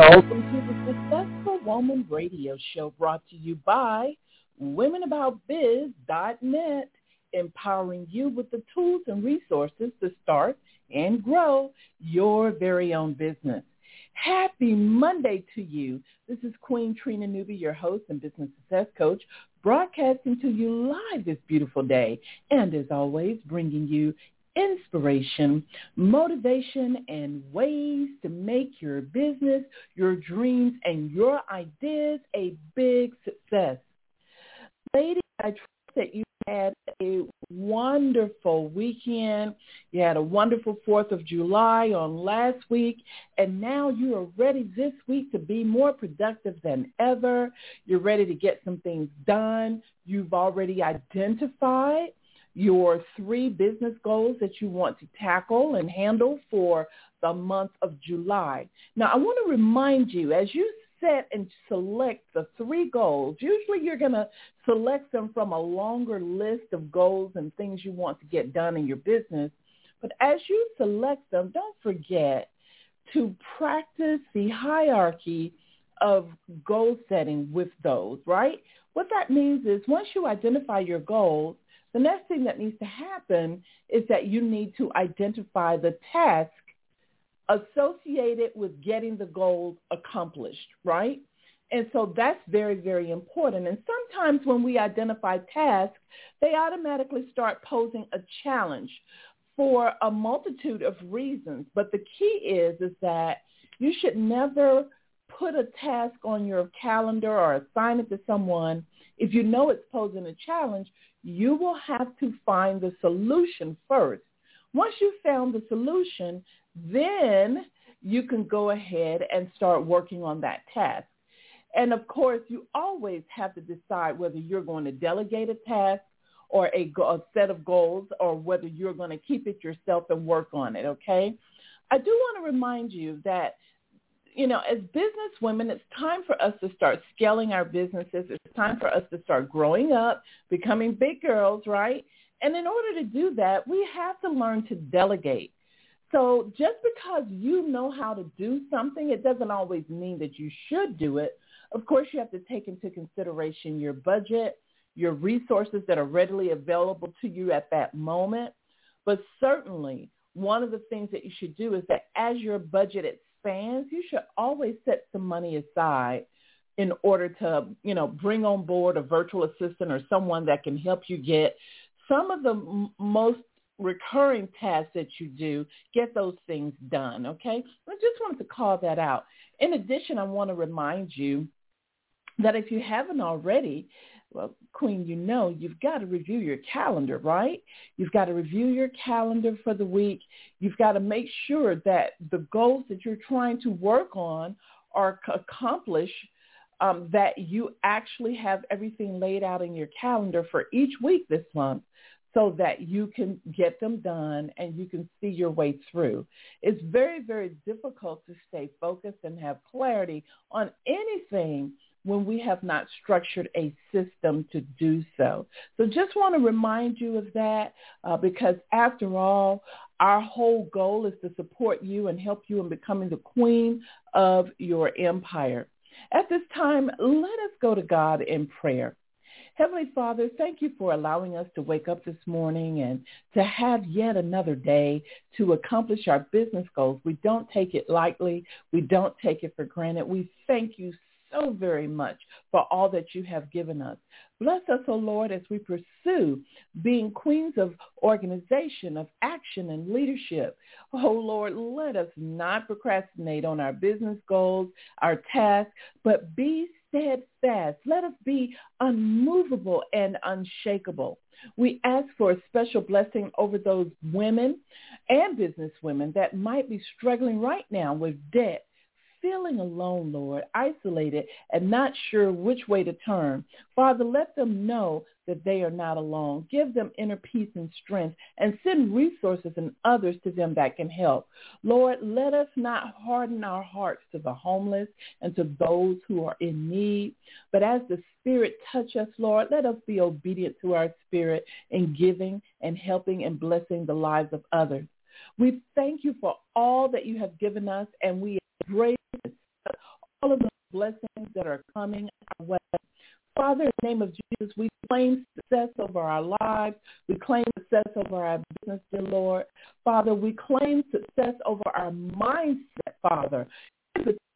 Welcome to the Successful Woman Radio Show brought to you by WomenAboutBiz.net, empowering you with the tools and resources to start and grow your very own business. Happy Monday to you. This is Queen Trina Newby, your host and business success coach, broadcasting to you live this beautiful day. And as always, bringing you inspiration, motivation, and ways to make your business, your dreams, and your ideas a big success. Ladies, I trust that you had a wonderful weekend. You had a wonderful 4th of July on last week, and now you are ready this week to be more productive than ever. You're ready to get some things done. You've already identified your three business goals that you want to tackle and handle for the month of July. Now, I want to remind you, as you set and select the three goals, usually you're going to select them from a longer list of goals and things you want to get done in your business. But as you select them, don't forget to practice the hierarchy of goal setting with those, right? What that means is once you identify your goals, the next thing that needs to happen is that you need to identify the task associated with getting the goals accomplished, right? And so that's very, very important. And sometimes when we identify tasks, they automatically start posing a challenge for a multitude of reasons. But the key is, is that you should never put a task on your calendar or assign it to someone if you know it's posing a challenge you will have to find the solution first. Once you've found the solution, then you can go ahead and start working on that task. And of course, you always have to decide whether you're going to delegate a task or a, a set of goals or whether you're going to keep it yourself and work on it, okay? I do want to remind you that you know, as business women, it's time for us to start scaling our businesses. It's time for us to start growing up, becoming big girls, right? And in order to do that, we have to learn to delegate. So just because you know how to do something, it doesn't always mean that you should do it. Of course, you have to take into consideration your budget, your resources that are readily available to you at that moment. But certainly, one of the things that you should do is that as your budget expands, you should always set some money aside in order to, you know, bring on board a virtual assistant or someone that can help you get some of the m- most recurring tasks that you do, get those things done, okay? I just wanted to call that out. In addition, I want to remind you that if you haven't already, well, Queen, you know you've got to review your calendar, right? You've got to review your calendar for the week. You've got to make sure that the goals that you're trying to work on are accomplished, um, that you actually have everything laid out in your calendar for each week this month so that you can get them done and you can see your way through. It's very, very difficult to stay focused and have clarity on anything when we have not structured a system to do so. So just want to remind you of that uh, because after all, our whole goal is to support you and help you in becoming the queen of your empire. At this time, let us go to God in prayer. Heavenly Father, thank you for allowing us to wake up this morning and to have yet another day to accomplish our business goals. We don't take it lightly. We don't take it for granted. We thank you so very much for all that you have given us. Bless us, O oh Lord, as we pursue being queens of organization, of action and leadership. Oh Lord, let us not procrastinate on our business goals, our tasks, but be steadfast. Let us be unmovable and unshakable. We ask for a special blessing over those women and business women that might be struggling right now with debt feeling alone, Lord, isolated and not sure which way to turn. Father, let them know that they are not alone. Give them inner peace and strength and send resources and others to them that can help. Lord, let us not harden our hearts to the homeless and to those who are in need. But as the Spirit touch us, Lord, let us be obedient to our Spirit in giving and helping and blessing the lives of others. We thank you for all that you have given us and we embrace all of the blessings that are coming our way. Father, in the name of Jesus, we claim success over our lives. We claim success over our business, dear Lord. Father, we claim success over our mindset, Father.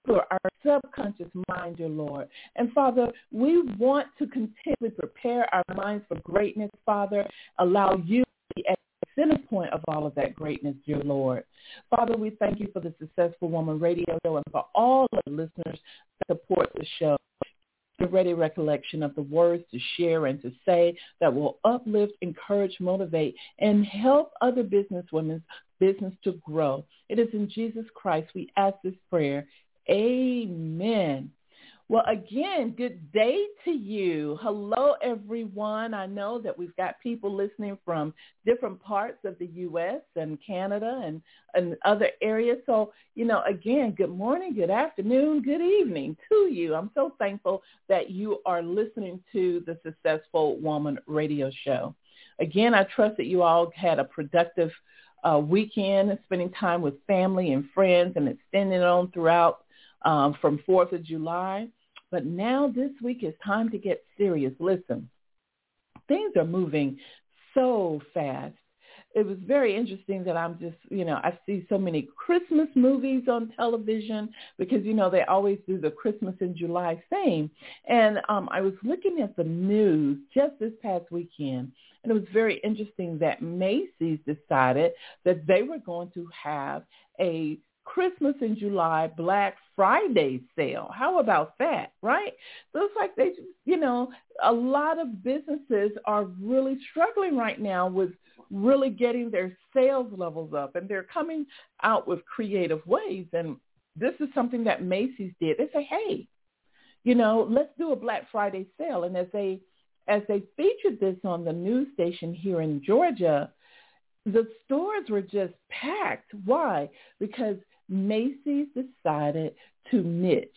For our subconscious mind, dear Lord. And Father, we want to continually prepare our minds for greatness, Father. Allow you to be at the center point of all of that greatness, dear Lord. Father, we thank you for the Successful Woman Radio Show and for all the listeners that support the show The ready recollection of the words to share and to say that will uplift, encourage, motivate, and help other business women's business to grow. It is in Jesus Christ we ask this prayer. Amen. Well, again, good day to you. Hello, everyone. I know that we've got people listening from different parts of the U.S. and Canada and, and other areas. So, you know, again, good morning, good afternoon, good evening to you. I'm so thankful that you are listening to the Successful Woman radio show. Again, I trust that you all had a productive uh, weekend, spending time with family and friends and extending on throughout um, from 4th of July. But now this week is time to get serious. Listen, things are moving so fast. It was very interesting that I'm just, you know, I see so many Christmas movies on television because, you know, they always do the Christmas in July thing. And um, I was looking at the news just this past weekend, and it was very interesting that Macy's decided that they were going to have a Christmas in July, Black Friday sale. How about that, right? So it's like they, you know, a lot of businesses are really struggling right now with really getting their sales levels up, and they're coming out with creative ways. And this is something that Macy's did. They say, hey, you know, let's do a Black Friday sale. And as they as they featured this on the news station here in Georgia, the stores were just packed. Why? Because Macy's decided to niche.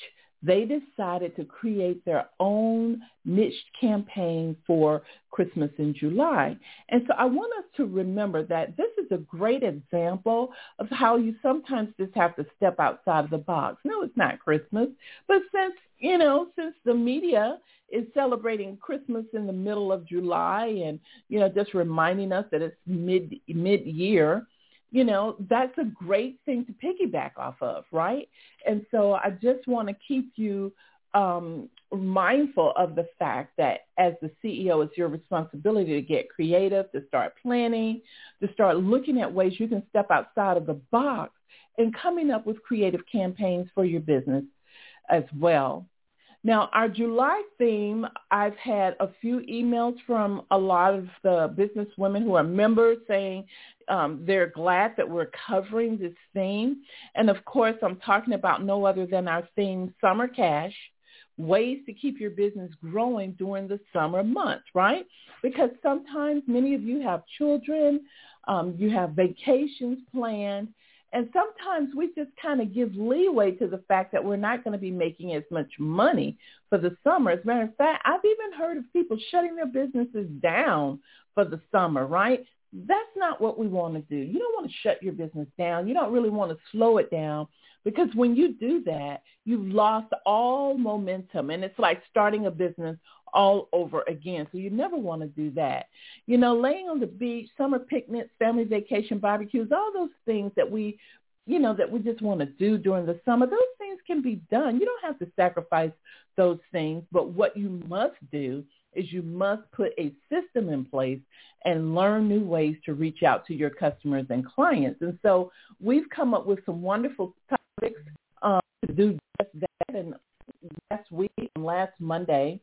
They decided to create their own niche campaign for Christmas in July. And so I want us to remember that this is a great example of how you sometimes just have to step outside of the box. No, it's not Christmas, but since, you know, since the media is celebrating Christmas in the middle of July and, you know, just reminding us that it's mid mid-year, you know, that's a great thing to piggyback off of, right? And so I just want to keep you um, mindful of the fact that as the CEO, it's your responsibility to get creative, to start planning, to start looking at ways you can step outside of the box and coming up with creative campaigns for your business as well. Now, our July theme, I've had a few emails from a lot of the business women who are members saying um, they're glad that we're covering this theme. And of course, I'm talking about no other than our theme, Summer Cash, ways to keep your business growing during the summer months, right? Because sometimes many of you have children, um, you have vacations planned, and sometimes we just kind of give leeway to the fact that we're not going to be making as much money for the summer. As a matter of fact, I've even heard of people shutting their businesses down for the summer, right? That's not what we want to do. You don't want to shut your business down. You don't really want to slow it down because when you do that, you've lost all momentum and it's like starting a business all over again. So you never want to do that. You know, laying on the beach, summer picnics, family vacation, barbecues, all those things that we, you know, that we just want to do during the summer, those things can be done. You don't have to sacrifice those things, but what you must do is you must put a system in place and learn new ways to reach out to your customers and clients. And so we've come up with some wonderful topics um, to do just that. And last week, and last Monday,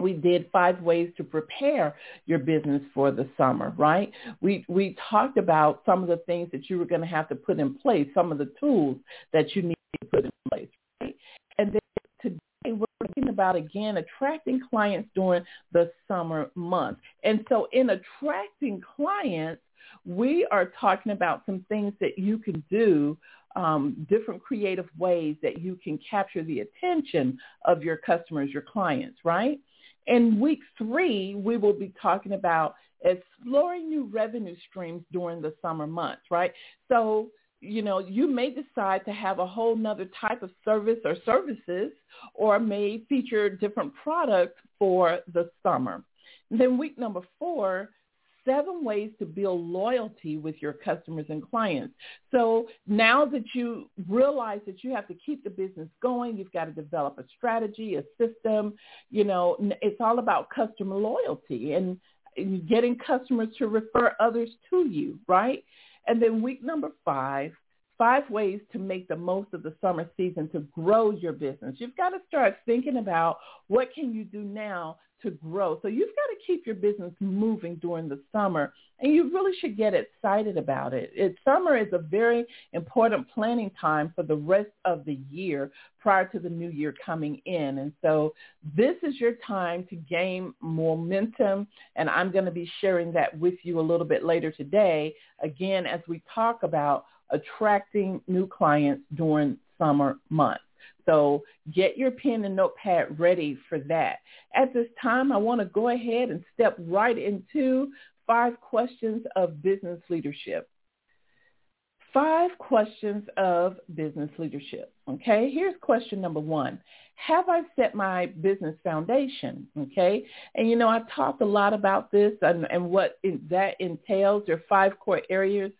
we did five ways to prepare your business for the summer, right? We we talked about some of the things that you were going to have to put in place, some of the tools that you need to put in place, right? And then today we're talking about again attracting clients during the summer months. And so in attracting clients, we are talking about some things that you can do um, different creative ways that you can capture the attention of your customers, your clients, right? In week three, we will be talking about exploring new revenue streams during the summer months, right? So you know, you may decide to have a whole nother type of service or services or may feature different products for the summer. Then week number four, seven ways to build loyalty with your customers and clients. So now that you realize that you have to keep the business going, you've got to develop a strategy, a system, you know, it's all about customer loyalty and getting customers to refer others to you, right? And then week number five, five ways to make the most of the summer season to grow your business. You've got to start thinking about what can you do now to grow. So you've got to keep your business moving during the summer and you really should get excited about it. it. Summer is a very important planning time for the rest of the year prior to the new year coming in. And so this is your time to gain momentum and I'm going to be sharing that with you a little bit later today, again, as we talk about attracting new clients during summer months. So get your pen and notepad ready for that. At this time, I want to go ahead and step right into five questions of business leadership. Five questions of business leadership. Okay, here's question number one. Have I set my business foundation? Okay, and you know, I've talked a lot about this and, and what that entails. There are five core areas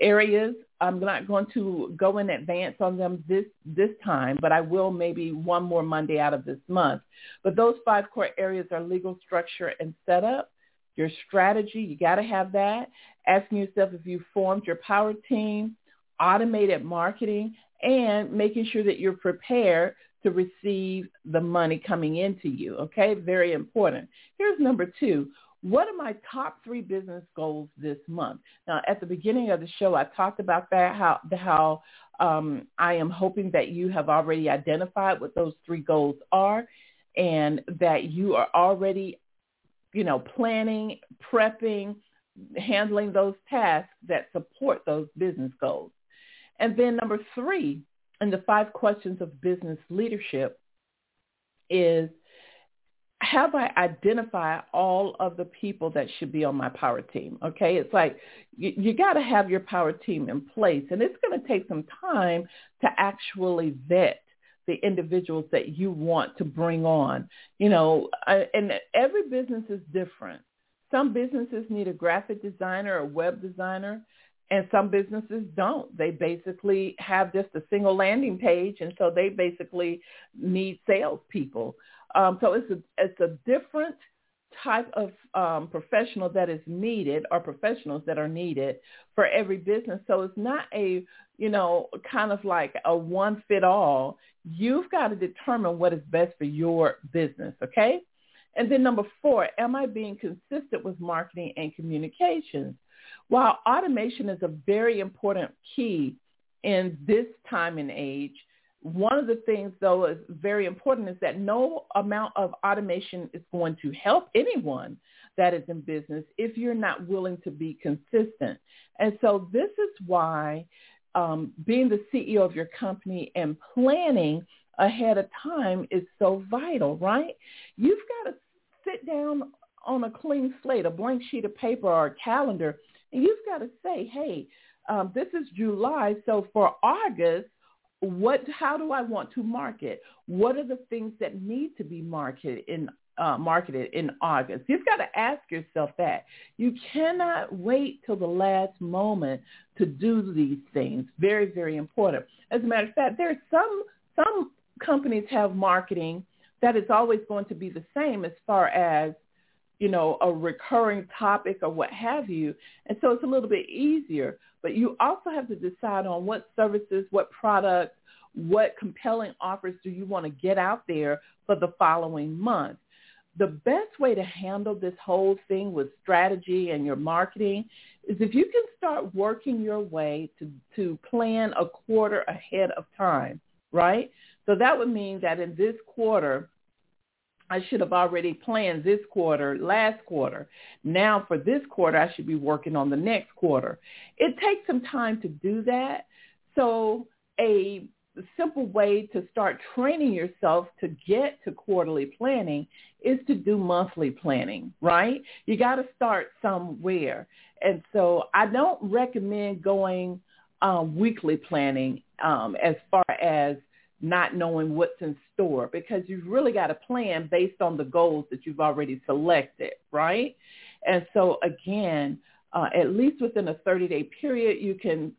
areas. I'm not going to go in advance on them this this time, but I will maybe one more Monday out of this month. But those five core areas are legal structure and setup, your strategy, you got to have that. Asking yourself if you formed your power team, automated marketing, and making sure that you're prepared to receive the money coming into you. Okay, very important. Here's number two what are my top three business goals this month? Now, at the beginning of the show, I talked about that, how, how um, I am hoping that you have already identified what those three goals are and that you are already, you know, planning, prepping, handling those tasks that support those business goals. And then number three, in the five questions of business leadership is have I identified all of the people that should be on my power team? Okay, it's like you, you got to have your power team in place, and it's going to take some time to actually vet the individuals that you want to bring on. You know, and every business is different. Some businesses need a graphic designer a web designer, and some businesses don't. They basically have just a single landing page, and so they basically need salespeople. Um, so it's a, it's a different type of um, professional that is needed or professionals that are needed for every business. So it's not a, you know, kind of like a one fit all. You've got to determine what is best for your business, okay? And then number four, am I being consistent with marketing and communications? While automation is a very important key in this time and age, one of the things, though, is very important is that no amount of automation is going to help anyone that is in business if you're not willing to be consistent. And so this is why um, being the CEO of your company and planning ahead of time is so vital, right? You've got to sit down on a clean slate, a blank sheet of paper or a calendar, and you've got to say, hey, um, this is July, so for August, what how do I want to market? What are the things that need to be marketed in uh, marketed in August? You've got to ask yourself that. You cannot wait till the last moment to do these things. Very very important. As a matter of fact, there's some some companies have marketing that is always going to be the same as far as you know, a recurring topic or what have you. And so it's a little bit easier. But you also have to decide on what services, what products, what compelling offers do you want to get out there for the following month. The best way to handle this whole thing with strategy and your marketing is if you can start working your way to, to plan a quarter ahead of time, right? So that would mean that in this quarter, I should have already planned this quarter, last quarter. Now for this quarter, I should be working on the next quarter. It takes some time to do that. So a simple way to start training yourself to get to quarterly planning is to do monthly planning, right? You got to start somewhere. And so I don't recommend going um, weekly planning um, as far as not knowing what's in store because you've really got a plan based on the goals that you've already selected, right? And so again, uh, at least within a 30-day period, you can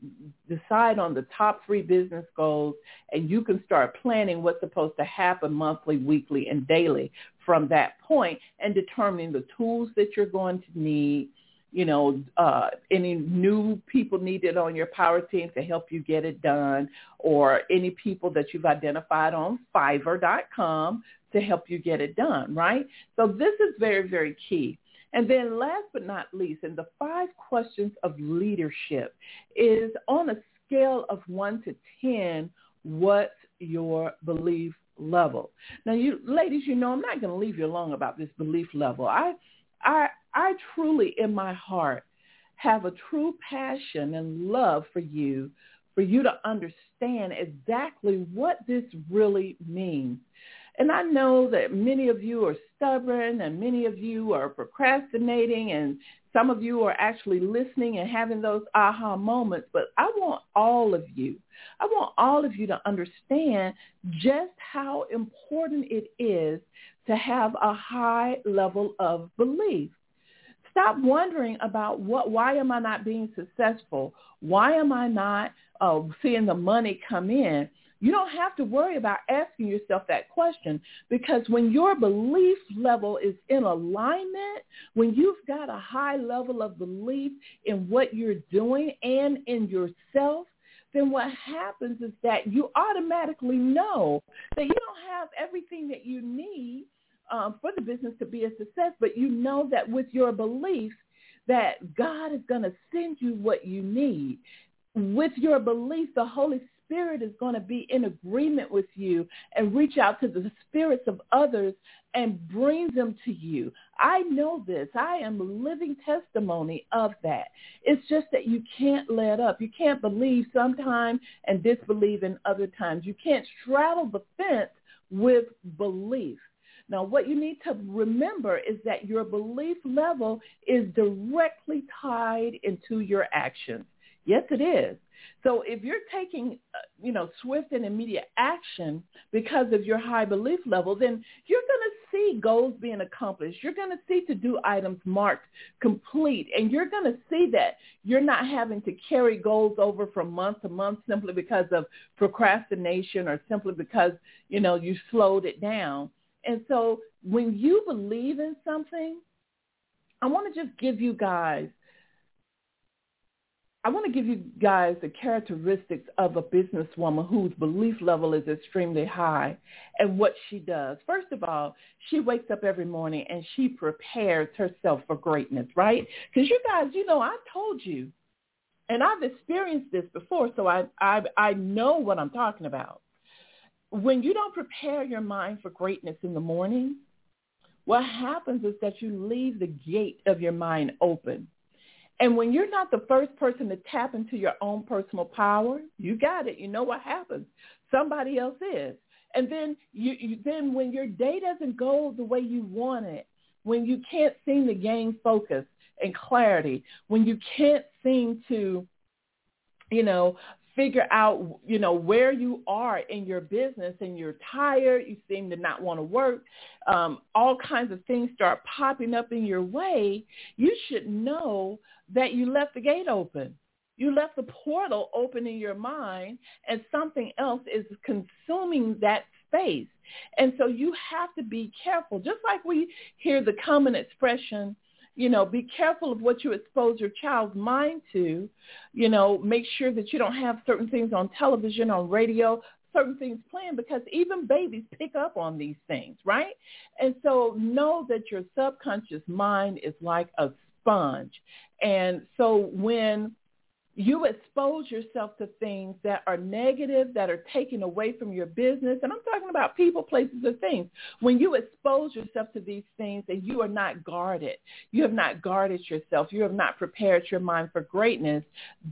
decide on the top three business goals and you can start planning what's supposed to happen monthly, weekly, and daily from that point and determining the tools that you're going to need, you know, uh, any new people needed on your power team to help you get it done or any people that you've identified on fiverr.com to help you get it done, right? So this is very, very key. And then last but not least, in the five questions of leadership is on a scale of 1 to 10, what's your belief level? Now, you ladies, you know I'm not going to leave you alone about this belief level. I, I, I truly in my heart have a true passion and love for you, for you to understand exactly what this really means. And I know that many of you are stubborn and many of you are procrastinating and some of you are actually listening and having those aha moments. But I want all of you, I want all of you to understand just how important it is to have a high level of belief. Stop wondering about what, why am I not being successful? Why am I not uh, seeing the money come in? You don't have to worry about asking yourself that question because when your belief level is in alignment, when you've got a high level of belief in what you're doing and in yourself, then what happens is that you automatically know that you don't have everything that you need um, for the business to be a success, but you know that with your belief that God is going to send you what you need. With your belief, the Holy Spirit is going to be in agreement with you and reach out to the spirits of others and bring them to you. I know this. I am living testimony of that. It's just that you can't let up. You can't believe sometimes and disbelieve in other times. You can't straddle the fence with belief. Now, what you need to remember is that your belief level is directly tied into your actions. Yes, it is. So if you're taking, uh, you know, swift and immediate action because of your high belief level, then you're going to see goals being accomplished. You're going to see to-do items marked complete. And you're going to see that you're not having to carry goals over from month to month simply because of procrastination or simply because, you know, you slowed it down. And so when you believe in something, I want to just give you guys I want to give you guys the characteristics of a businesswoman whose belief level is extremely high and what she does. First of all, she wakes up every morning and she prepares herself for greatness, right? Because you guys, you know, I told you, and I've experienced this before, so I, I, I know what I'm talking about. When you don't prepare your mind for greatness in the morning, what happens is that you leave the gate of your mind open and when you're not the first person to tap into your own personal power, you got it. You know what happens. Somebody else is. And then you, you then when your day doesn't go the way you want it, when you can't seem to gain focus and clarity, when you can't seem to, you know, figure out, you know, where you are in your business and you're tired, you seem to not want to work, um, all kinds of things start popping up in your way, you should know that you left the gate open. You left the portal open in your mind and something else is consuming that space. And so you have to be careful. Just like we hear the common expression, you know, be careful of what you expose your child's mind to. You know, make sure that you don't have certain things on television, on radio, certain things playing because even babies pick up on these things, right? And so know that your subconscious mind is like a sponge. And so when you expose yourself to things that are negative, that are taken away from your business. And I'm talking about people, places, or things. When you expose yourself to these things and you are not guarded, you have not guarded yourself, you have not prepared your mind for greatness,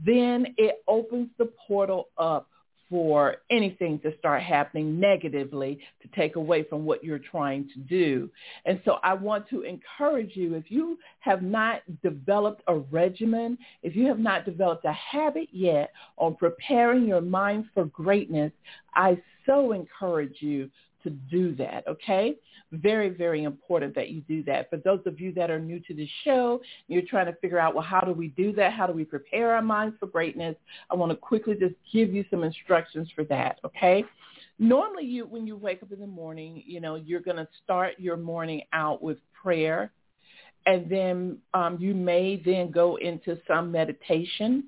then it opens the portal up for anything to start happening negatively to take away from what you're trying to do. And so I want to encourage you, if you have not developed a regimen, if you have not developed a habit yet on preparing your mind for greatness, I so encourage you to do that, okay? Very, very important that you do that. For those of you that are new to the show, you're trying to figure out, well, how do we do that? How do we prepare our minds for greatness? I want to quickly just give you some instructions for that, okay? Normally, you when you wake up in the morning, you know, you're going to start your morning out with prayer, and then um, you may then go into some meditation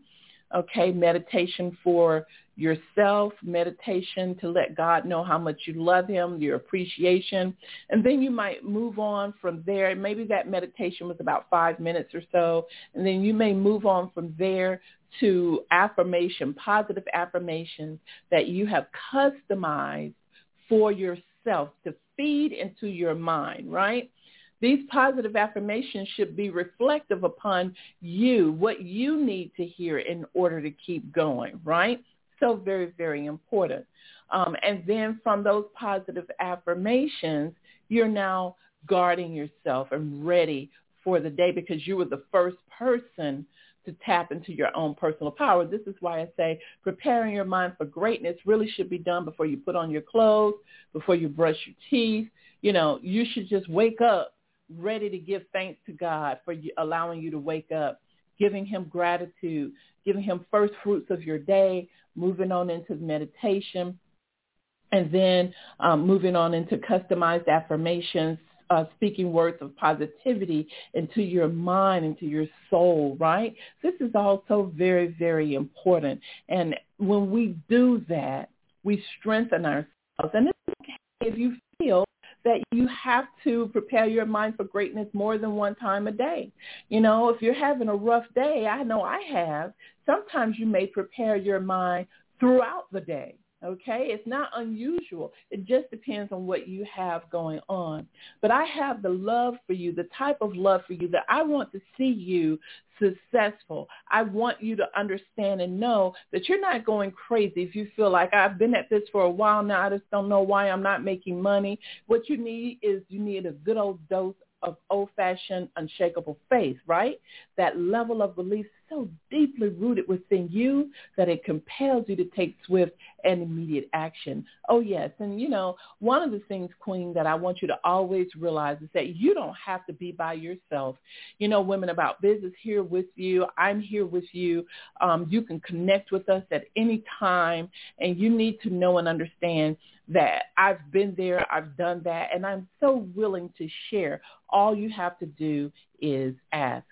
okay, meditation for yourself, meditation to let God know how much you love him, your appreciation. And then you might move on from there. Maybe that meditation was about five minutes or so. And then you may move on from there to affirmation, positive affirmations that you have customized for yourself to feed into your mind, right? These positive affirmations should be reflective upon you, what you need to hear in order to keep going, right? So very, very important. Um, and then from those positive affirmations, you're now guarding yourself and ready for the day because you were the first person to tap into your own personal power. This is why I say preparing your mind for greatness really should be done before you put on your clothes, before you brush your teeth. You know, you should just wake up ready to give thanks to God for allowing you to wake up, giving him gratitude, giving him first fruits of your day, moving on into meditation, and then um, moving on into customized affirmations, uh, speaking words of positivity into your mind, into your soul, right? This is also very, very important. And when we do that, we strengthen ourselves. And it's okay if you feel that you have to prepare your mind for greatness more than one time a day. You know, if you're having a rough day, I know I have, sometimes you may prepare your mind throughout the day. Okay, it's not unusual. It just depends on what you have going on. But I have the love for you, the type of love for you that I want to see you successful. I want you to understand and know that you're not going crazy if you feel like I've been at this for a while now. I just don't know why I'm not making money. What you need is you need a good old dose of old-fashioned unshakable faith, right? That level of belief so deeply rooted within you that it compels you to take swift and immediate action. Oh, yes. And, you know, one of the things, Queen, that I want you to always realize is that you don't have to be by yourself. You know, Women About Business here with you. I'm here with you. Um, you can connect with us at any time, and you need to know and understand that I've been there, I've done that, and I'm so willing to share. All you have to do is ask.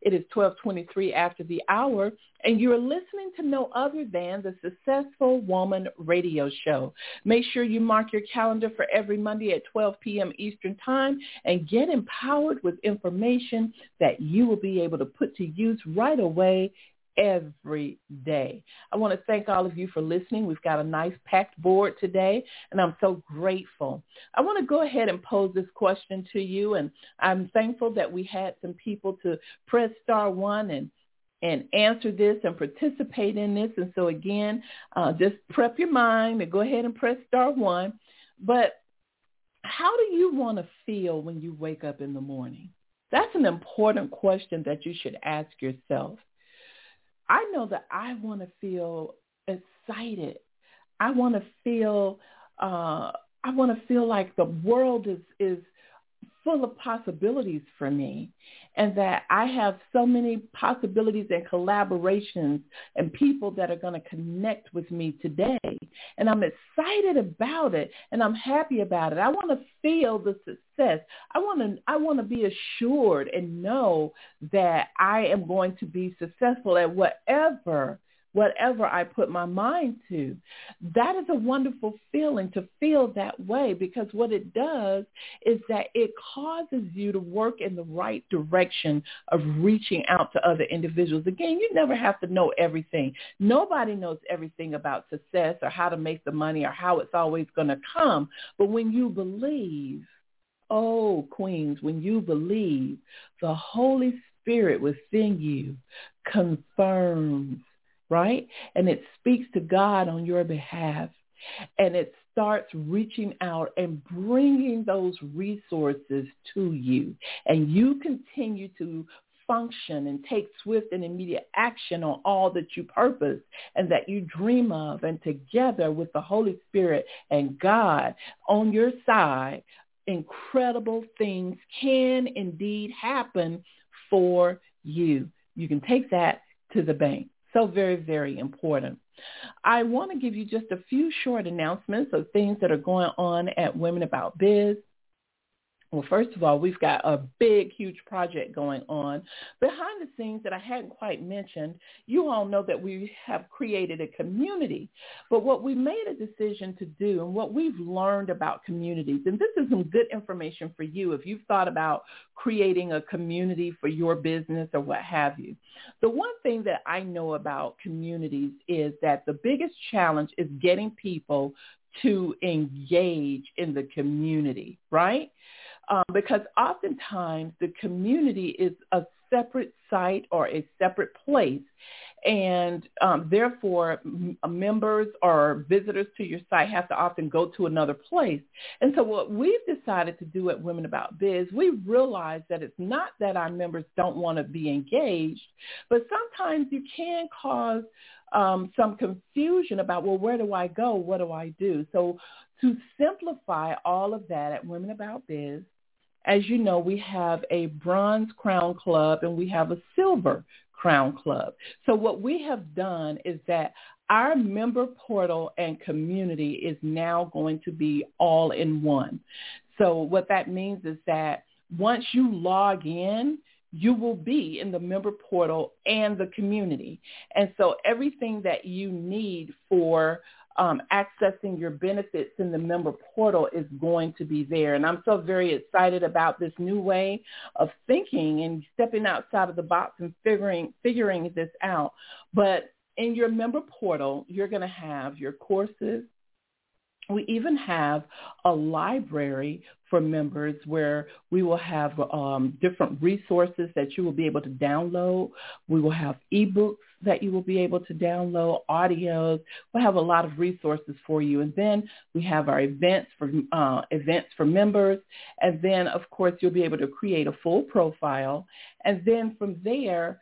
It is 1223 after the hour, and you're listening to no other than the Successful Woman Radio Show. Make sure you mark your calendar for every Monday at 12 p.m. Eastern Time and get empowered with information that you will be able to put to use right away every day. I want to thank all of you for listening. We've got a nice packed board today, and I'm so grateful. I want to go ahead and pose this question to you, and I'm thankful that we had some people to press star one and and answer this and participate in this. And so again, uh, just prep your mind and go ahead and press star one. But how do you want to feel when you wake up in the morning? That's an important question that you should ask yourself. I know that I want to feel excited. I want to feel uh, I want to feel like the world is is full of possibilities for me and that I have so many possibilities and collaborations and people that are going to connect with me today. And I'm excited about it and I'm happy about it. I want to feel the success. I want to I want to be assured and know that I am going to be successful at whatever whatever I put my mind to. That is a wonderful feeling to feel that way because what it does is that it causes you to work in the right direction of reaching out to other individuals. Again, you never have to know everything. Nobody knows everything about success or how to make the money or how it's always going to come. But when you believe, oh, queens, when you believe, the Holy Spirit within you confirms right? And it speaks to God on your behalf. And it starts reaching out and bringing those resources to you. And you continue to function and take swift and immediate action on all that you purpose and that you dream of. And together with the Holy Spirit and God on your side, incredible things can indeed happen for you. You can take that to the bank. So very, very important. I want to give you just a few short announcements of things that are going on at Women About Biz. Well, first of all, we've got a big, huge project going on. Behind the scenes that I hadn't quite mentioned, you all know that we have created a community. But what we made a decision to do and what we've learned about communities, and this is some good information for you if you've thought about creating a community for your business or what have you. The one thing that I know about communities is that the biggest challenge is getting people to engage in the community, right? Um, because oftentimes the community is a separate site or a separate place. And um, therefore, m- members or visitors to your site have to often go to another place. And so what we've decided to do at Women About Biz, we realize that it's not that our members don't want to be engaged, but sometimes you can cause um, some confusion about, well, where do I go? What do I do? So to simplify all of that at Women About Biz, as you know, we have a bronze crown club and we have a silver crown club. So what we have done is that our member portal and community is now going to be all in one. So what that means is that once you log in, you will be in the member portal and the community. And so everything that you need for um, accessing your benefits in the member portal is going to be there. And I'm so very excited about this new way of thinking and stepping outside of the box and figuring figuring this out. But in your member portal, you're going to have your courses, we even have a library for members where we will have um, different resources that you will be able to download. We will have ebooks that you will be able to download, audios. We'll have a lot of resources for you. And then we have our events for uh, events for members. And then, of course, you'll be able to create a full profile. And then from there,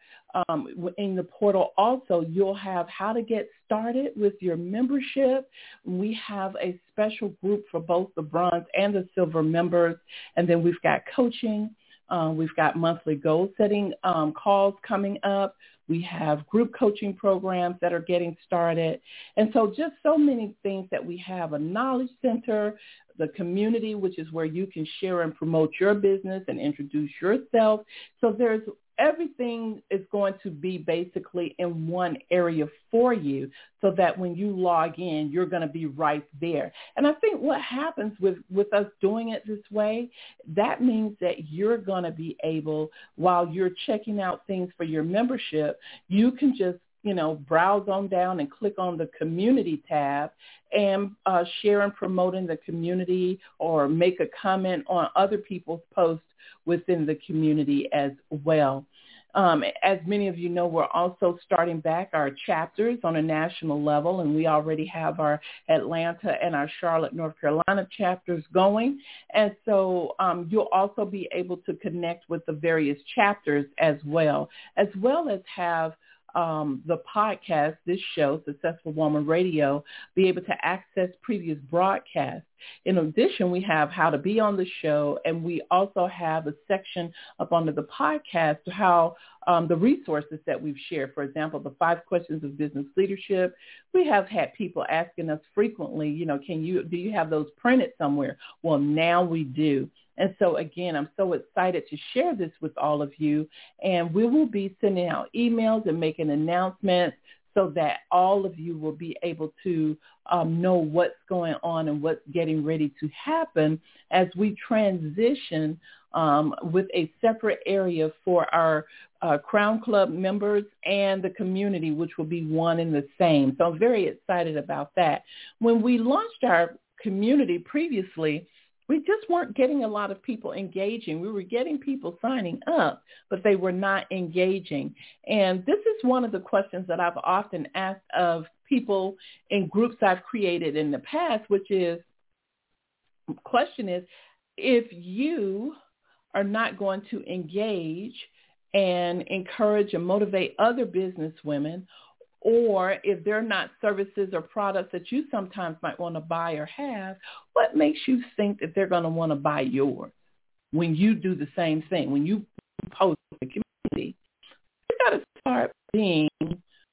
um, in the portal also, you'll have how to get started with your membership. We have a special group for both the bronze and the silver members. And then we've got coaching. Um, we've got monthly goal setting um, calls coming up. We have group coaching programs that are getting started. And so just so many things that we have, a knowledge center, the community, which is where you can share and promote your business and introduce yourself. So there's everything is going to be basically in one area for you so that when you log in, you're going to be right there. And I think what happens with, with us doing it this way, that means that you're going to be able, while you're checking out things for your membership, you can just you know, browse on down and click on the community tab and uh, share and promote in the community or make a comment on other people's posts within the community as well. Um, as many of you know, we're also starting back our chapters on a national level, and we already have our Atlanta and our Charlotte, North Carolina chapters going. And so um, you'll also be able to connect with the various chapters as well, as well as have um, the podcast, this show, Successful Woman Radio, be able to access previous broadcasts. In addition, we have how to be on the show, and we also have a section up under the podcast how um, the resources that we've shared. For example, the five questions of business leadership. We have had people asking us frequently, you know, can you do you have those printed somewhere? Well, now we do. And so again, I'm so excited to share this with all of you. And we will be sending out emails and making announcements so that all of you will be able to um, know what's going on and what's getting ready to happen as we transition um, with a separate area for our uh, Crown Club members and the community, which will be one and the same. So I'm very excited about that. When we launched our community previously, we just weren't getting a lot of people engaging. We were getting people signing up, but they were not engaging. And this is one of the questions that I've often asked of people in groups I've created in the past, which is, question is, if you are not going to engage and encourage and motivate other business women or if they're not services or products that you sometimes might want to buy or have, what makes you think that they're going to want to buy yours when you do the same thing, when you post the community? You got to start being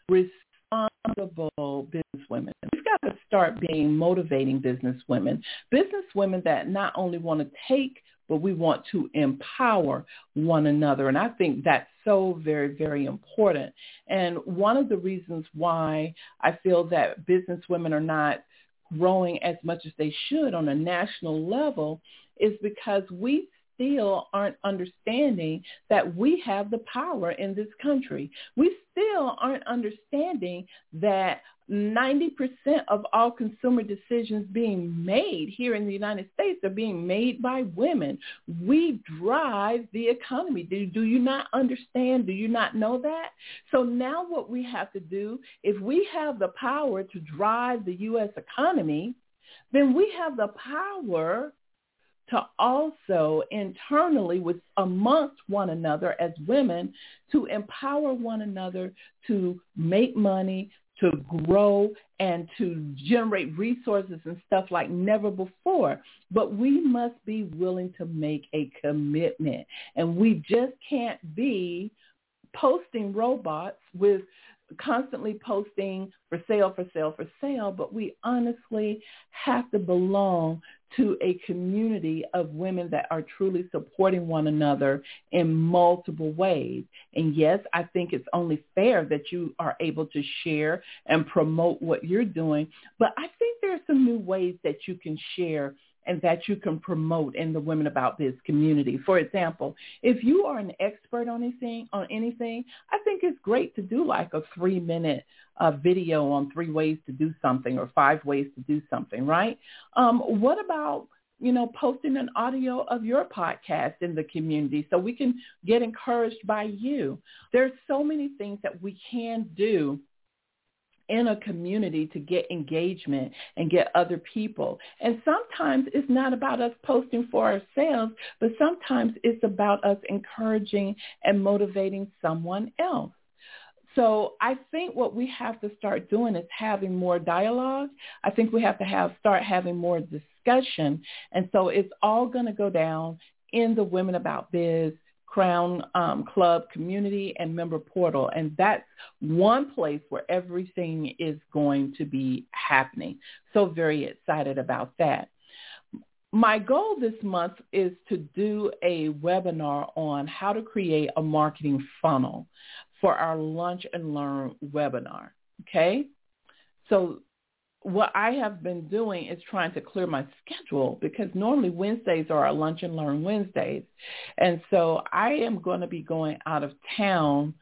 responsible business women. We've got to start being motivating business women, business women that not only want to take but we want to empower one another. And I think that's so very, very important. And one of the reasons why I feel that business women are not growing as much as they should on a national level is because we still aren't understanding that we have the power in this country. We still aren't understanding that 90% of all consumer decisions being made here in the United States are being made by women. We drive the economy. Do, do you not understand? Do you not know that? So now what we have to do, if we have the power to drive the U.S. economy, then we have the power to also internally with amongst one another as women to empower one another to make money, to grow and to generate resources and stuff like never before. But we must be willing to make a commitment. And we just can't be posting robots with constantly posting for sale, for sale, for sale, but we honestly have to belong to a community of women that are truly supporting one another in multiple ways. And yes, I think it's only fair that you are able to share and promote what you're doing, but I think there are some new ways that you can share and that you can promote in the Women About Biz community. For example, if you are an expert on anything, on anything, I think it's great to do like a three minute uh, video on three ways to do something or five ways to do something, right? Um, what about you know, posting an audio of your podcast in the community so we can get encouraged by you. There's so many things that we can do in a community to get engagement and get other people. And sometimes it's not about us posting for ourselves, but sometimes it's about us encouraging and motivating someone else. So I think what we have to start doing is having more dialogue. I think we have to have start having more discussion. And so it's all going to go down in the Women About Biz Crown um, Club community and member portal. And that's one place where everything is going to be happening. So very excited about that. My goal this month is to do a webinar on how to create a marketing funnel for our Lunch and Learn webinar. Okay? So what I have been doing is trying to clear my schedule because normally Wednesdays are our lunch and learn Wednesdays. And so I am going to be going out of town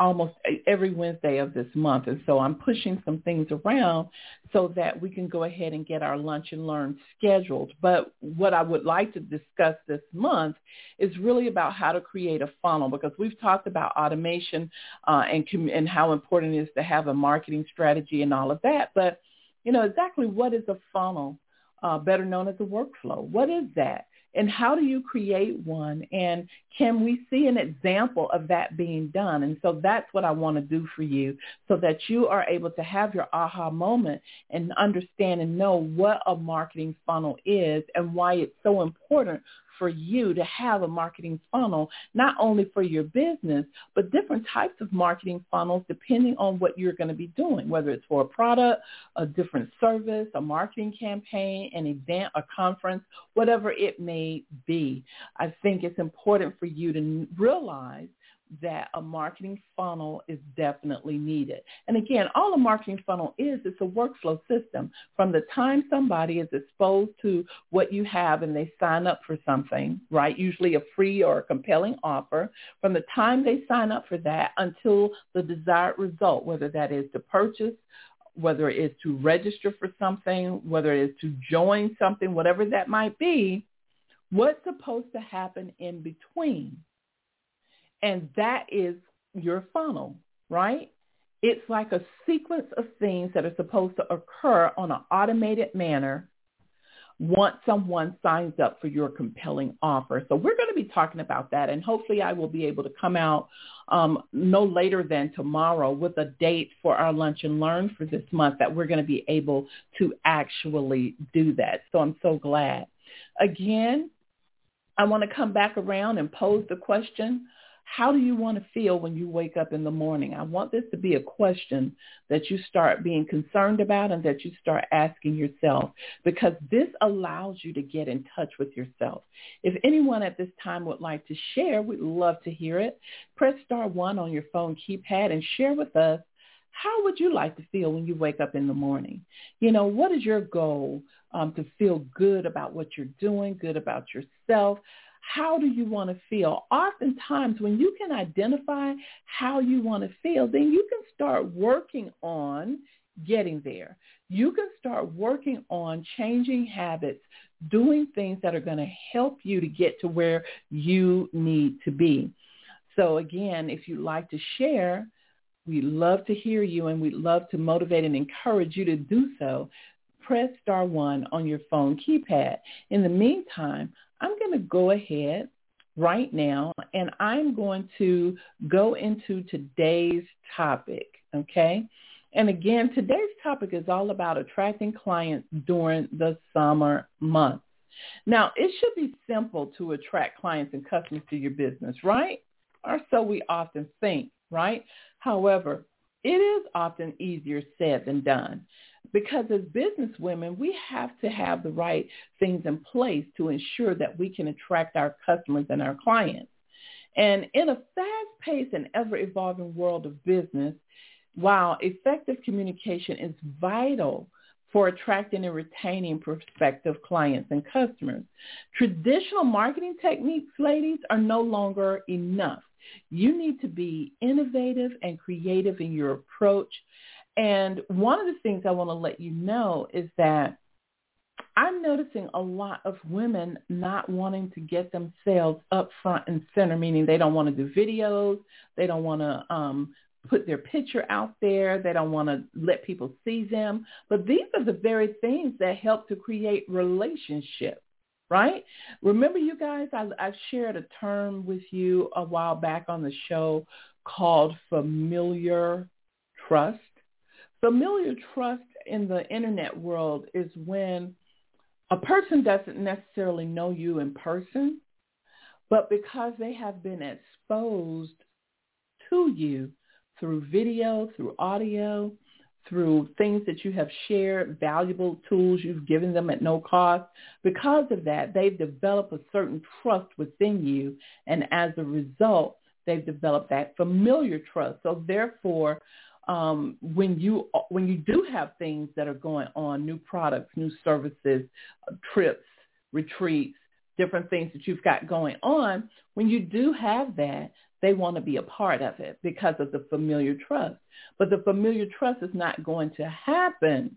almost every Wednesday of this month. And so I'm pushing some things around so that we can go ahead and get our lunch and learn scheduled. But what I would like to discuss this month is really about how to create a funnel because we've talked about automation uh, and, and how important it is to have a marketing strategy and all of that. But you know, exactly what is a funnel, uh, better known as a workflow? What is that? And how do you create one? And can we see an example of that being done? And so that's what I want to do for you so that you are able to have your aha moment and understand and know what a marketing funnel is and why it's so important for you to have a marketing funnel, not only for your business, but different types of marketing funnels depending on what you're going to be doing, whether it's for a product, a different service, a marketing campaign, an event, a conference, whatever it may be. I think it's important for you to realize that a marketing funnel is definitely needed. And again, all a marketing funnel is, it's a workflow system. From the time somebody is exposed to what you have and they sign up for something, right, usually a free or a compelling offer, from the time they sign up for that until the desired result, whether that is to purchase, whether it is to register for something, whether it is to join something, whatever that might be, what's supposed to happen in between. And that is your funnel, right? It's like a sequence of things that are supposed to occur on an automated manner once someone signs up for your compelling offer. So we're going to be talking about that, and hopefully I will be able to come out um, no later than tomorrow with a date for our lunch and learn for this month that we're going to be able to actually do that. So I'm so glad. Again, I want to come back around and pose the question, how do you want to feel when you wake up in the morning? I want this to be a question that you start being concerned about and that you start asking yourself because this allows you to get in touch with yourself. If anyone at this time would like to share, we'd love to hear it. Press star one on your phone keypad and share with us how would you like to feel when you wake up in the morning? You know, what is your goal um, to feel good about what you're doing, good about yourself? How do you want to feel? Oftentimes when you can identify how you want to feel, then you can start working on getting there. You can start working on changing habits, doing things that are going to help you to get to where you need to be. So again, if you'd like to share, we'd love to hear you and we'd love to motivate and encourage you to do so. Press star one on your phone keypad. In the meantime, I'm going to go ahead right now and I'm going to go into today's topic, okay? And again, today's topic is all about attracting clients during the summer months. Now, it should be simple to attract clients and customers to your business, right? Or so we often think, right? However, it is often easier said than done because as business women, we have to have the right things in place to ensure that we can attract our customers and our clients. And in a fast-paced and ever-evolving world of business, while effective communication is vital for attracting and retaining prospective clients and customers, traditional marketing techniques, ladies, are no longer enough. You need to be innovative and creative in your approach and one of the things I want to let you know is that I'm noticing a lot of women not wanting to get themselves up front and center, meaning they don't want to do videos, they don't want to um, put their picture out there, they don't want to let people see them. But these are the very things that help to create relationships right? Remember, you guys, I, I shared a term with you a while back on the show called familiar trust. Familiar trust in the internet world is when a person doesn't necessarily know you in person, but because they have been exposed to you through video, through audio, through things that you have shared, valuable tools you've given them at no cost. Because of that, they've developed a certain trust within you. And as a result, they've developed that familiar trust. So therefore, um, when you when you do have things that are going on, new products, new services, trips, retreats, different things that you've got going on, when you do have that, they want to be a part of it because of the familiar trust. But the familiar trust is not going to happen,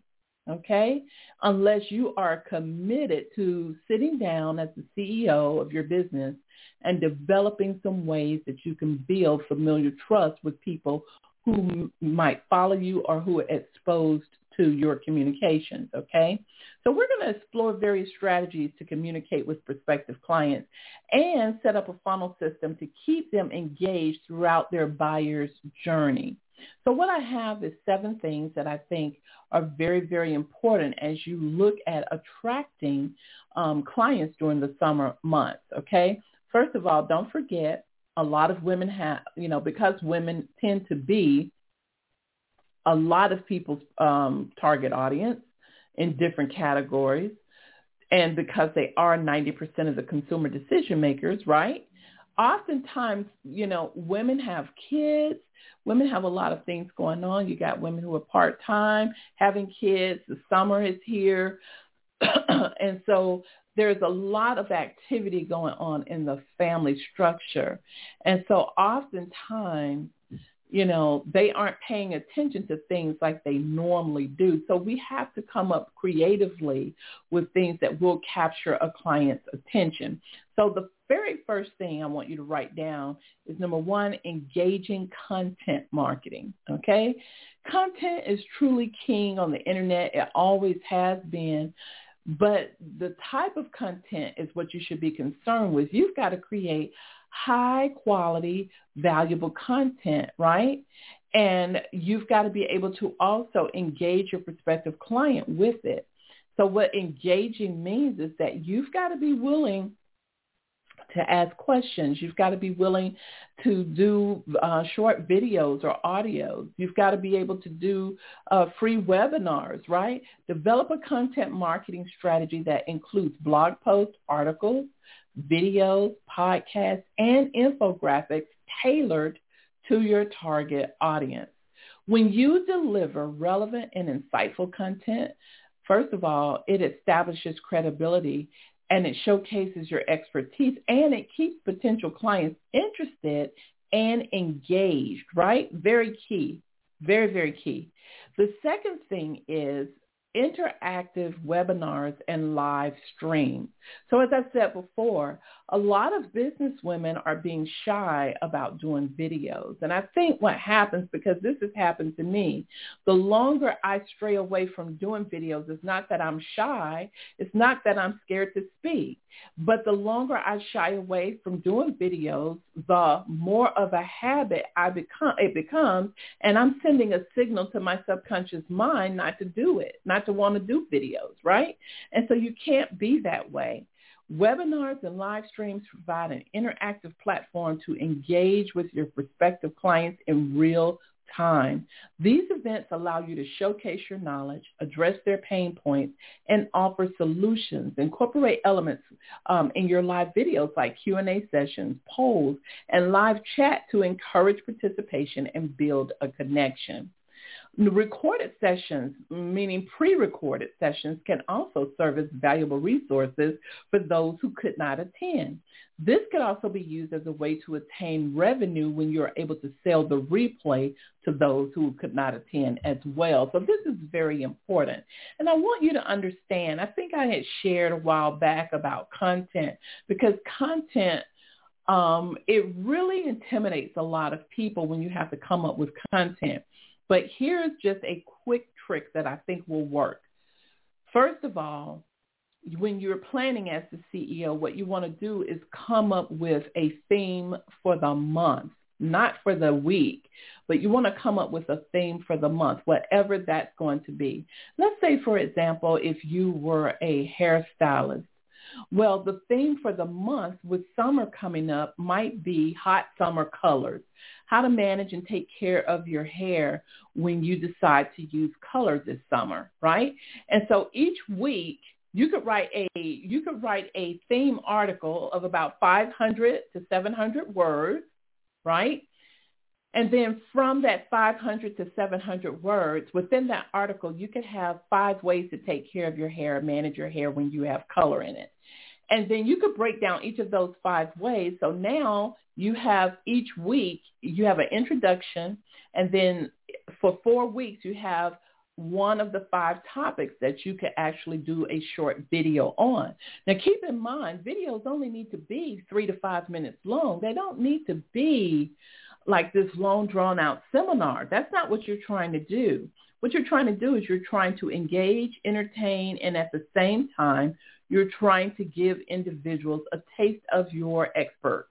okay, unless you are committed to sitting down as the CEO of your business and developing some ways that you can build familiar trust with people who might follow you or who are exposed to your communications, okay? So we're going to explore various strategies to communicate with prospective clients and set up a funnel system to keep them engaged throughout their buyer's journey. So what I have is seven things that I think are very, very important as you look at attracting um, clients during the summer months, okay? First of all, don't forget a lot of women have, you know, because women tend to be a lot of people's um, target audience in different categories, and because they are 90% of the consumer decision makers, right? Oftentimes, you know, women have kids. Women have a lot of things going on. You got women who are part-time, having kids. The summer is here. and so there's a lot of activity going on in the family structure. And so oftentimes you know, they aren't paying attention to things like they normally do. So we have to come up creatively with things that will capture a client's attention. So the very first thing I want you to write down is number one, engaging content marketing. Okay. Content is truly king on the internet. It always has been. But the type of content is what you should be concerned with. You've got to create high quality, valuable content, right? And you've got to be able to also engage your prospective client with it. So what engaging means is that you've got to be willing to ask questions. You've got to be willing to do uh, short videos or audios. You've got to be able to do uh, free webinars, right? Develop a content marketing strategy that includes blog posts, articles, videos, podcasts, and infographics tailored to your target audience. When you deliver relevant and insightful content, first of all, it establishes credibility and it showcases your expertise and it keeps potential clients interested and engaged, right? Very key. Very, very key. The second thing is interactive webinars and live streams. So as I said before, a lot of business women are being shy about doing videos. And I think what happens, because this has happened to me, the longer I stray away from doing videos, it's not that I'm shy. It's not that I'm scared to speak. But the longer I shy away from doing videos, the more of a habit I become, it becomes. And I'm sending a signal to my subconscious mind not to do it, not to want to do videos, right? And so you can't be that way. Webinars and live streams provide an interactive platform to engage with your prospective clients in real time. These events allow you to showcase your knowledge, address their pain points, and offer solutions. Incorporate elements um, in your live videos like Q&A sessions, polls, and live chat to encourage participation and build a connection. Recorded sessions, meaning pre-recorded sessions, can also serve as valuable resources for those who could not attend. This could also be used as a way to attain revenue when you're able to sell the replay to those who could not attend as well. So this is very important. And I want you to understand, I think I had shared a while back about content because content um, it really intimidates a lot of people when you have to come up with content. But here's just a quick trick that I think will work. First of all, when you're planning as the CEO, what you want to do is come up with a theme for the month, not for the week, but you want to come up with a theme for the month, whatever that's going to be. Let's say, for example, if you were a hairstylist, well, the theme for the month with summer coming up might be hot summer colors how to manage and take care of your hair when you decide to use color this summer, right? And so each week you could write a you could write a theme article of about 500 to 700 words, right? And then from that 500 to 700 words, within that article, you could have five ways to take care of your hair, manage your hair when you have color in it. And then you could break down each of those five ways. So now you have each week, you have an introduction, and then for four weeks, you have one of the five topics that you could actually do a short video on. Now keep in mind, videos only need to be three to five minutes long. They don't need to be like this long drawn out seminar. That's not what you're trying to do. What you're trying to do is you're trying to engage, entertain, and at the same time, you're trying to give individuals a taste of your expert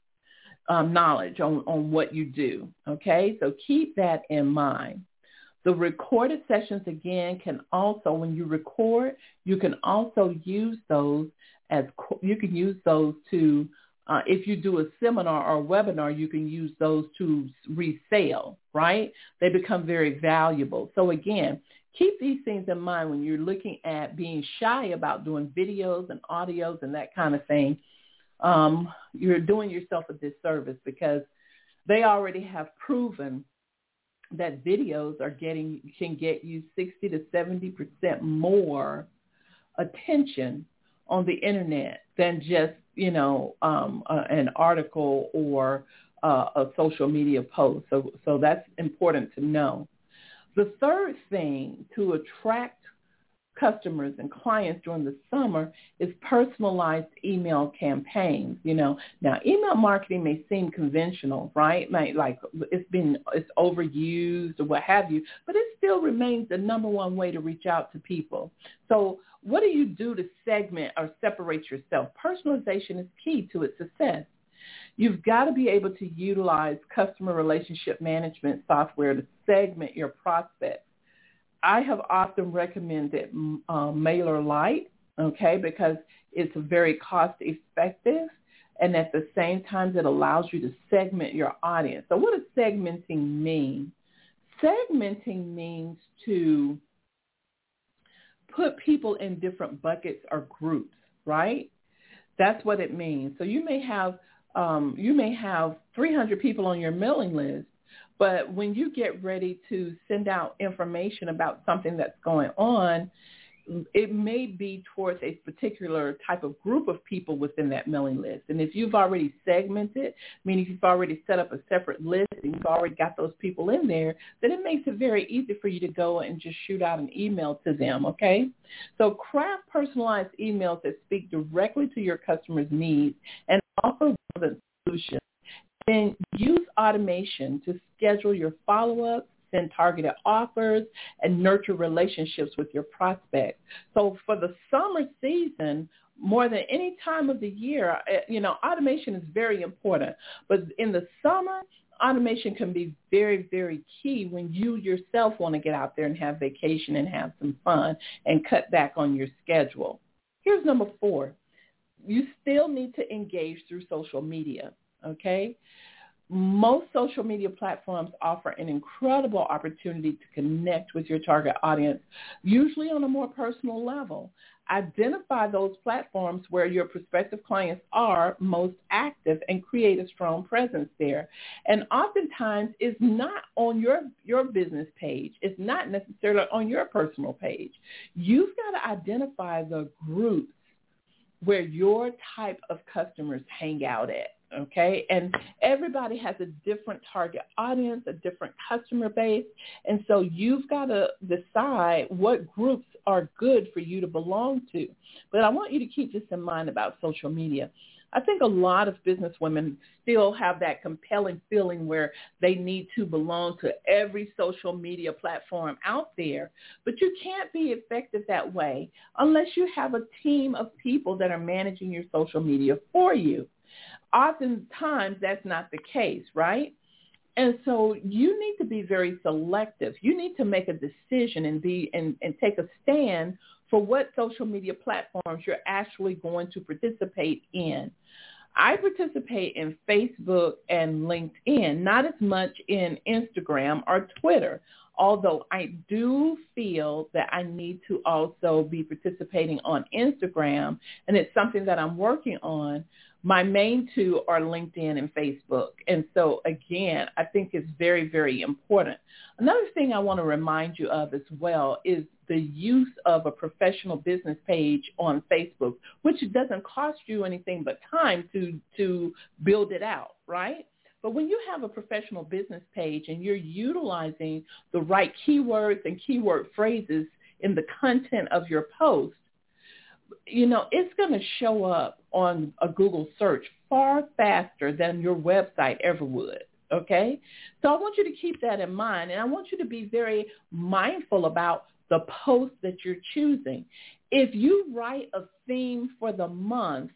um, knowledge on, on what you do. Okay, so keep that in mind. The recorded sessions again can also, when you record, you can also use those as you can use those to, uh, if you do a seminar or a webinar, you can use those to resale, right? They become very valuable. So again, keep these things in mind when you're looking at being shy about doing videos and audios and that kind of thing. Um, you're doing yourself a disservice because they already have proven that videos are getting can get you 60 to 70 percent more attention on the internet than just you know um, an article or uh, a social media post. So, so that's important to know. The third thing to attract customers and clients during the summer is personalized email campaigns. You know, now email marketing may seem conventional, right? Like, it's been it's overused or what have you, but it still remains the number one way to reach out to people. So what do you do to segment or separate yourself? Personalization is key to its success. You've got to be able to utilize customer relationship management software to segment your prospects I have often recommended um, MailerLite, okay, because it's very cost effective and at the same time it allows you to segment your audience. So what does segmenting mean? Segmenting means to put people in different buckets or groups, right? That's what it means. So you may have um, you may have 300 people on your mailing list, but when you get ready to send out information about something that's going on, it may be towards a particular type of group of people within that mailing list. And if you've already segmented, meaning you've already set up a separate list and you've already got those people in there, then it makes it very easy for you to go and just shoot out an email to them, okay? So craft personalized emails that speak directly to your customer's needs and offer relevant solutions then use automation to schedule your follow-ups, send targeted offers, and nurture relationships with your prospects. So for the summer season, more than any time of the year, eh, you know, automation is very important. But in the summer, automation can be very, very key when you yourself want to get out there and have vacation and have some fun and cut back on your schedule. Here's number four. You still need to engage through social media okay? Most social media platforms offer an incredible opportunity to connect with your target audience, usually on a more personal level. Identify those platforms where your prospective clients are most active and create a strong presence there. And oftentimes it's not on your, your business page. It's not necessarily on your personal page. You've got to identify the groups where your type of customers hang out at okay? And everybody has a different target audience, a different customer base, and so you've got to decide what groups are good for you to belong to. But I want you to keep this in mind about social media. I think a lot of business women still have that compelling feeling where they need to belong to every social media platform out there. But you can't be effective that way unless you have a team of people that are managing your social media for you oftentimes that's not the case, right? And so you need to be very selective. You need to make a decision and be and, and take a stand for what social media platforms you're actually going to participate in. I participate in Facebook and LinkedIn, not as much in Instagram or Twitter, although I do feel that I need to also be participating on Instagram, and it's something that I'm working on my main two are LinkedIn and Facebook. And so again, I think it's very, very important. Another thing I want to remind you of as well is the use of a professional business page on Facebook, which doesn't cost you anything but time to, to build it out, right? But when you have a professional business page and you're utilizing the right keywords and keyword phrases in the content of your post, you know, it's going to show up on a Google search far faster than your website ever would. Okay? So I want you to keep that in mind and I want you to be very mindful about the post that you're choosing. If you write a theme for the month,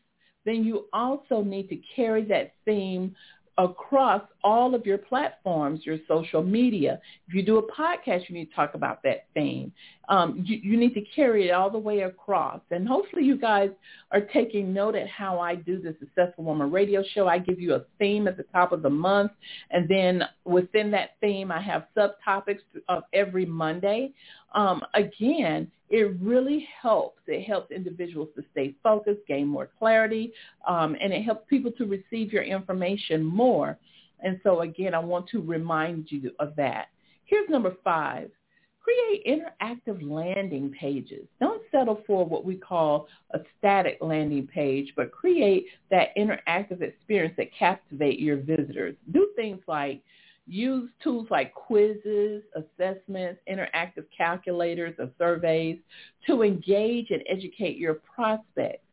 then you also need to carry that theme across all of your platforms, your social media. If you do a podcast, you need to talk about that theme. Um, you, you, need to carry it all the way across. And hopefully you guys are taking note at how I do the Successful Woman Radio Show. I give you a theme at the top of the month. And then within that theme, I have subtopics of every Monday. Um, again, it really helps. It helps individuals to stay focused, gain more clarity, um, and it helps people to receive your information more. And so again, I want to remind you of that. Here's number five. create interactive landing pages. Don't settle for what we call a static landing page, but create that interactive experience that captivate your visitors. Do things like use tools like quizzes, assessments, interactive calculators or surveys to engage and educate your prospects.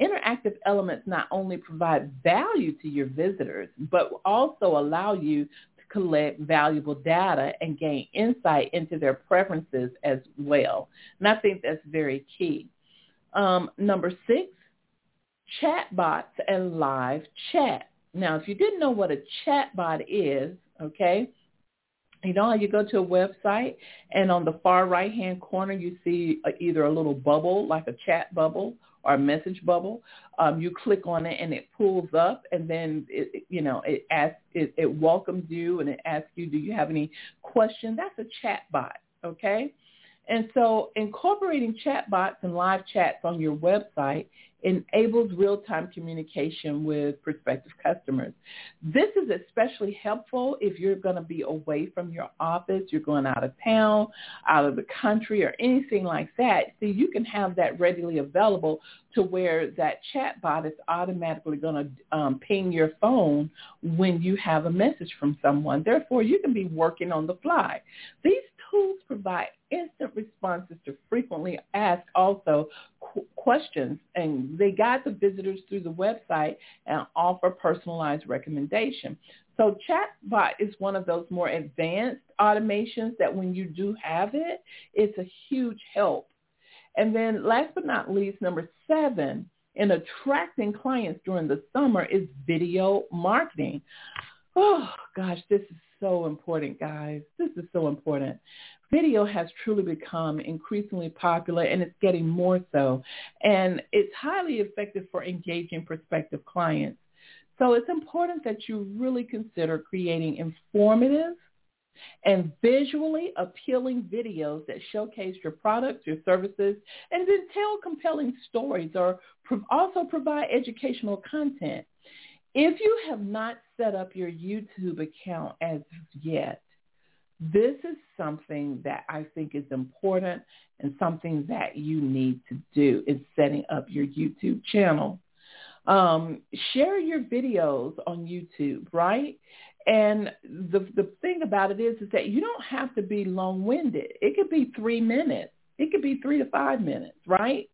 Interactive elements not only provide value to your visitors, but also allow you to collect valuable data and gain insight into their preferences as well. And I think that's very key. Um, number six, chatbots and live chat. Now, if you didn't know what a chatbot is, okay, you know how you go to a website and on the far right hand corner you see either a little bubble like a chat bubble or a message bubble. Um, you click on it and it pulls up and then it, you know it asks it, it welcomes you and it asks you do you have any questions. That's a chat bot, okay? And so incorporating chat chatbots and live chats on your website enables real-time communication with prospective customers. This is especially helpful if you're going to be away from your office, you're going out of town, out of the country, or anything like that. So you can have that readily available to where that chat bot is automatically going to um, ping your phone when you have a message from someone. Therefore, you can be working on the fly. These tools provide instant responses to frequently asked also qu- questions and they guide the visitors through the website and offer personalized recommendation. So chatbot is one of those more advanced automations that when you do have it, it's a huge help. And then last but not least, number seven, in attracting clients during the summer is video marketing. Oh gosh, this is so important, guys. This is so important. Video has truly become increasingly popular and it's getting more so. And it's highly effective for engaging prospective clients. So it's important that you really consider creating informative and visually appealing videos that showcase your products, your services, and then tell compelling stories or also provide educational content. If you have not set up your YouTube account as yet, this is something that I think is important and something that you need to do is setting up your YouTube channel. Um, share your videos on YouTube, right? And the the thing about it is, is that you don't have to be long-winded. It could be three minutes. It could be three to five minutes, right?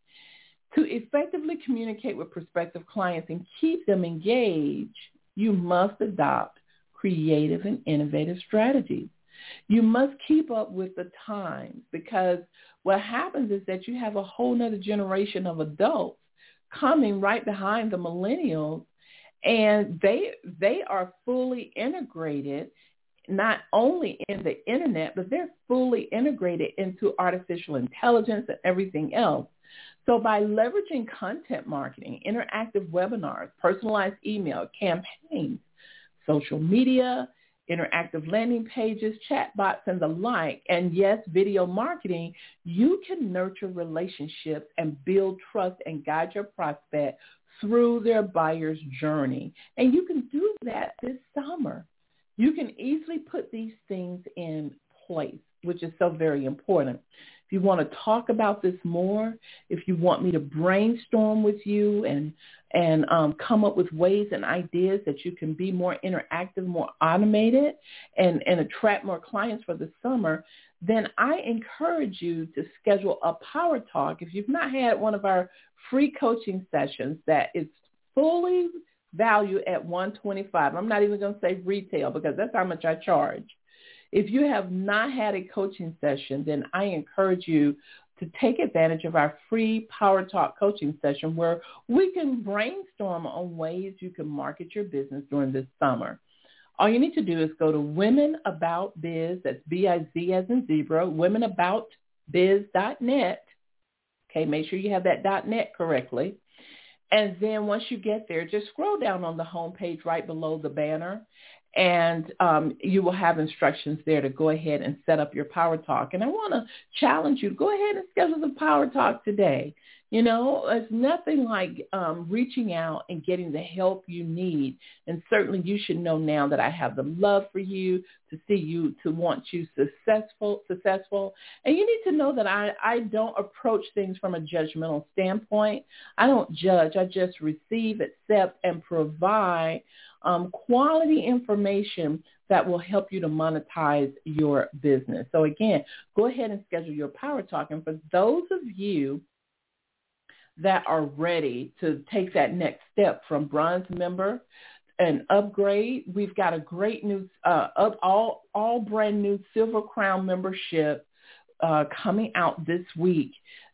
To effectively communicate with prospective clients and keep them engaged, you must adopt creative and innovative strategies. You must keep up with the times because what happens is that you have a whole nother generation of adults coming right behind the millennials and they they are fully integrated not only in the internet but they're fully integrated into artificial intelligence and everything else so by leveraging content marketing, interactive webinars, personalized email, campaigns, social media, interactive landing pages, chatbots, and the like, and yes, video marketing, you can nurture relationships and build trust and guide your prospect through their buyer's journey. And you can do that this summer. You can easily put these things in place, which is so very important. If you want to talk about this more, if you want me to brainstorm with you and and um, come up with ways and ideas that you can be more interactive, more automated, and, and attract more clients for the summer, then I encourage you to schedule a power talk. If you've not had one of our free coaching sessions that is fully valued at 125, I'm not even going to say retail because that's how much I charge. If you have not had a coaching session, then I encourage you to take advantage of our free Power Talk coaching session where we can brainstorm on ways you can market your business during this summer. All you need to do is go to Women About Biz, that's B-I-Z as in zebra, womenaboutbiz.net. Okay, make sure you have that .net correctly. And then once you get there, just scroll down on the home page right below the banner and um, you will have instructions there to go ahead and set up your power talk. And I want to challenge you to go ahead and schedule the power talk today. You know, it's nothing like um, reaching out and getting the help you need. And certainly you should know now that I have the love for you, to see you, to want you successful, successful. And you need to know that I, I don't approach things from a judgmental standpoint. I don't judge. I just receive, accept, and provide um, quality information that will help you to monetize your business. So again, go ahead and schedule your power talk. And for those of you that are ready to take that next step from bronze member and upgrade. We've got a great new, uh, up, all, all brand new Silver Crown membership uh, coming out this week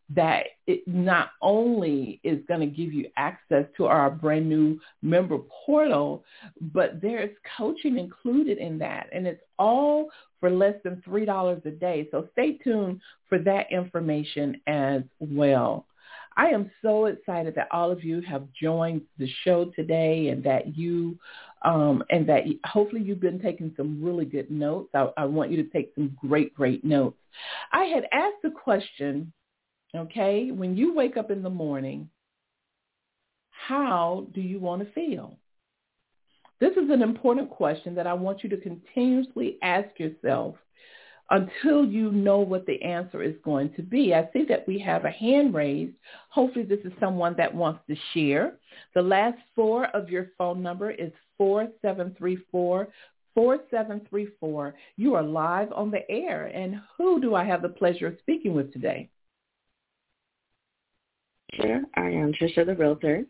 that it not only is going to give you access to our brand new member portal, but there's coaching included in that. And it's all for less than $3 a day. So stay tuned for that information as well. I am so excited that all of you have joined the show today and that you um, and that hopefully you've been taking some really good notes. I, I want you to take some great, great notes. I had asked the question, okay, when you wake up in the morning, how do you want to feel? This is an important question that I want you to continuously ask yourself until you know what the answer is going to be. I see that we have a hand raised. Hopefully this is someone that wants to share. The last four of your phone number is 4734 4734. You are live on the air. And who do I have the pleasure of speaking with today? Sure. I am Trisha the Realtor.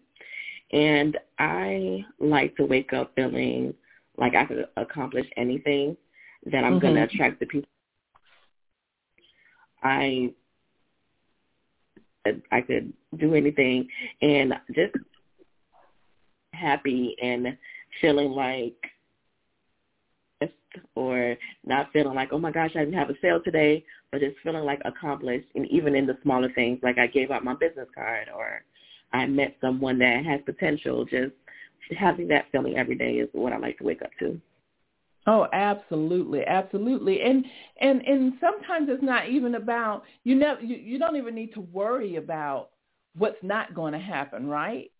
And I like to wake up feeling like I could accomplish anything that I'm mm-hmm. going to attract the people I I could do anything and just happy and feeling like or not feeling like, oh my gosh, I didn't have a sale today, but just feeling like accomplished and even in the smaller things, like I gave out my business card or I met someone that has potential, just having that feeling every day is what I like to wake up to. Oh, absolutely, absolutely. And and and sometimes it's not even about you know you, you don't even need to worry about what's not going to happen, right?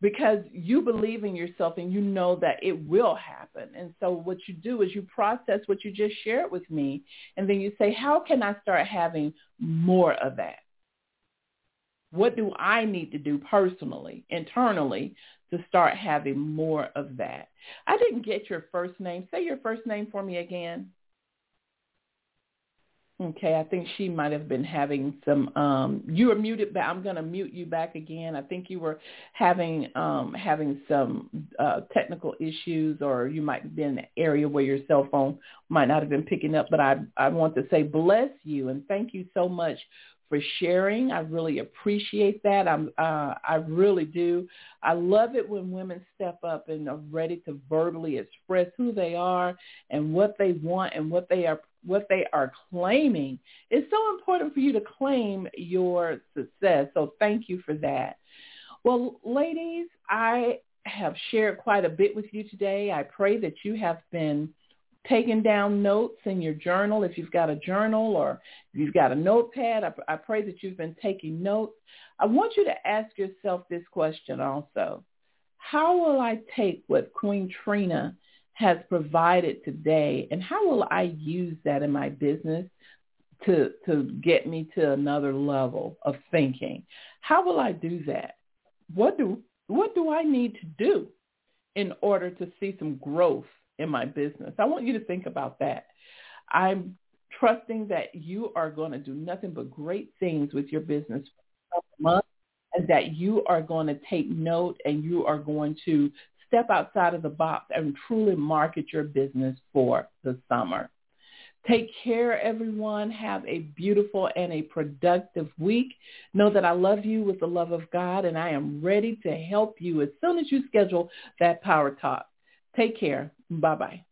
Because you believe in yourself and you know that it will happen. And so what you do is you process what you just shared with me and then you say, how can I start having more of that? What do I need to do personally, internally, to start having more of that. I didn't get your first name. Say your first name for me again. Okay, I think she might have been having some um you were muted but I'm going to mute you back again. I think you were having um having some uh technical issues or you might be in an area where your cell phone might not have been picking up, but I I want to say bless you and thank you so much for sharing. I really appreciate that. I'm, uh, I really do. I love it when women step up and are ready to verbally express who they are and what they want and what they are what they are claiming. It's so important for you to claim your success. So thank you for that. Well, ladies, I have shared quite a bit with you today. I pray that you have been taking down notes in your journal, if you've got a journal or if you've got a notepad, I, I pray that you've been taking notes. I want you to ask yourself this question also. How will I take what Queen Trina has provided today and how will I use that in my business to, to get me to another level of thinking? How will I do that? What do, what do I need to do in order to see some growth in my business. I want you to think about that. I'm trusting that you are going to do nothing but great things with your business month and that you are going to take note and you are going to step outside of the box and truly market your business for the summer. Take care, everyone. Have a beautiful and a productive week. Know that I love you with the love of God, and I am ready to help you as soon as you schedule that power talk. Take care. Bye-bye.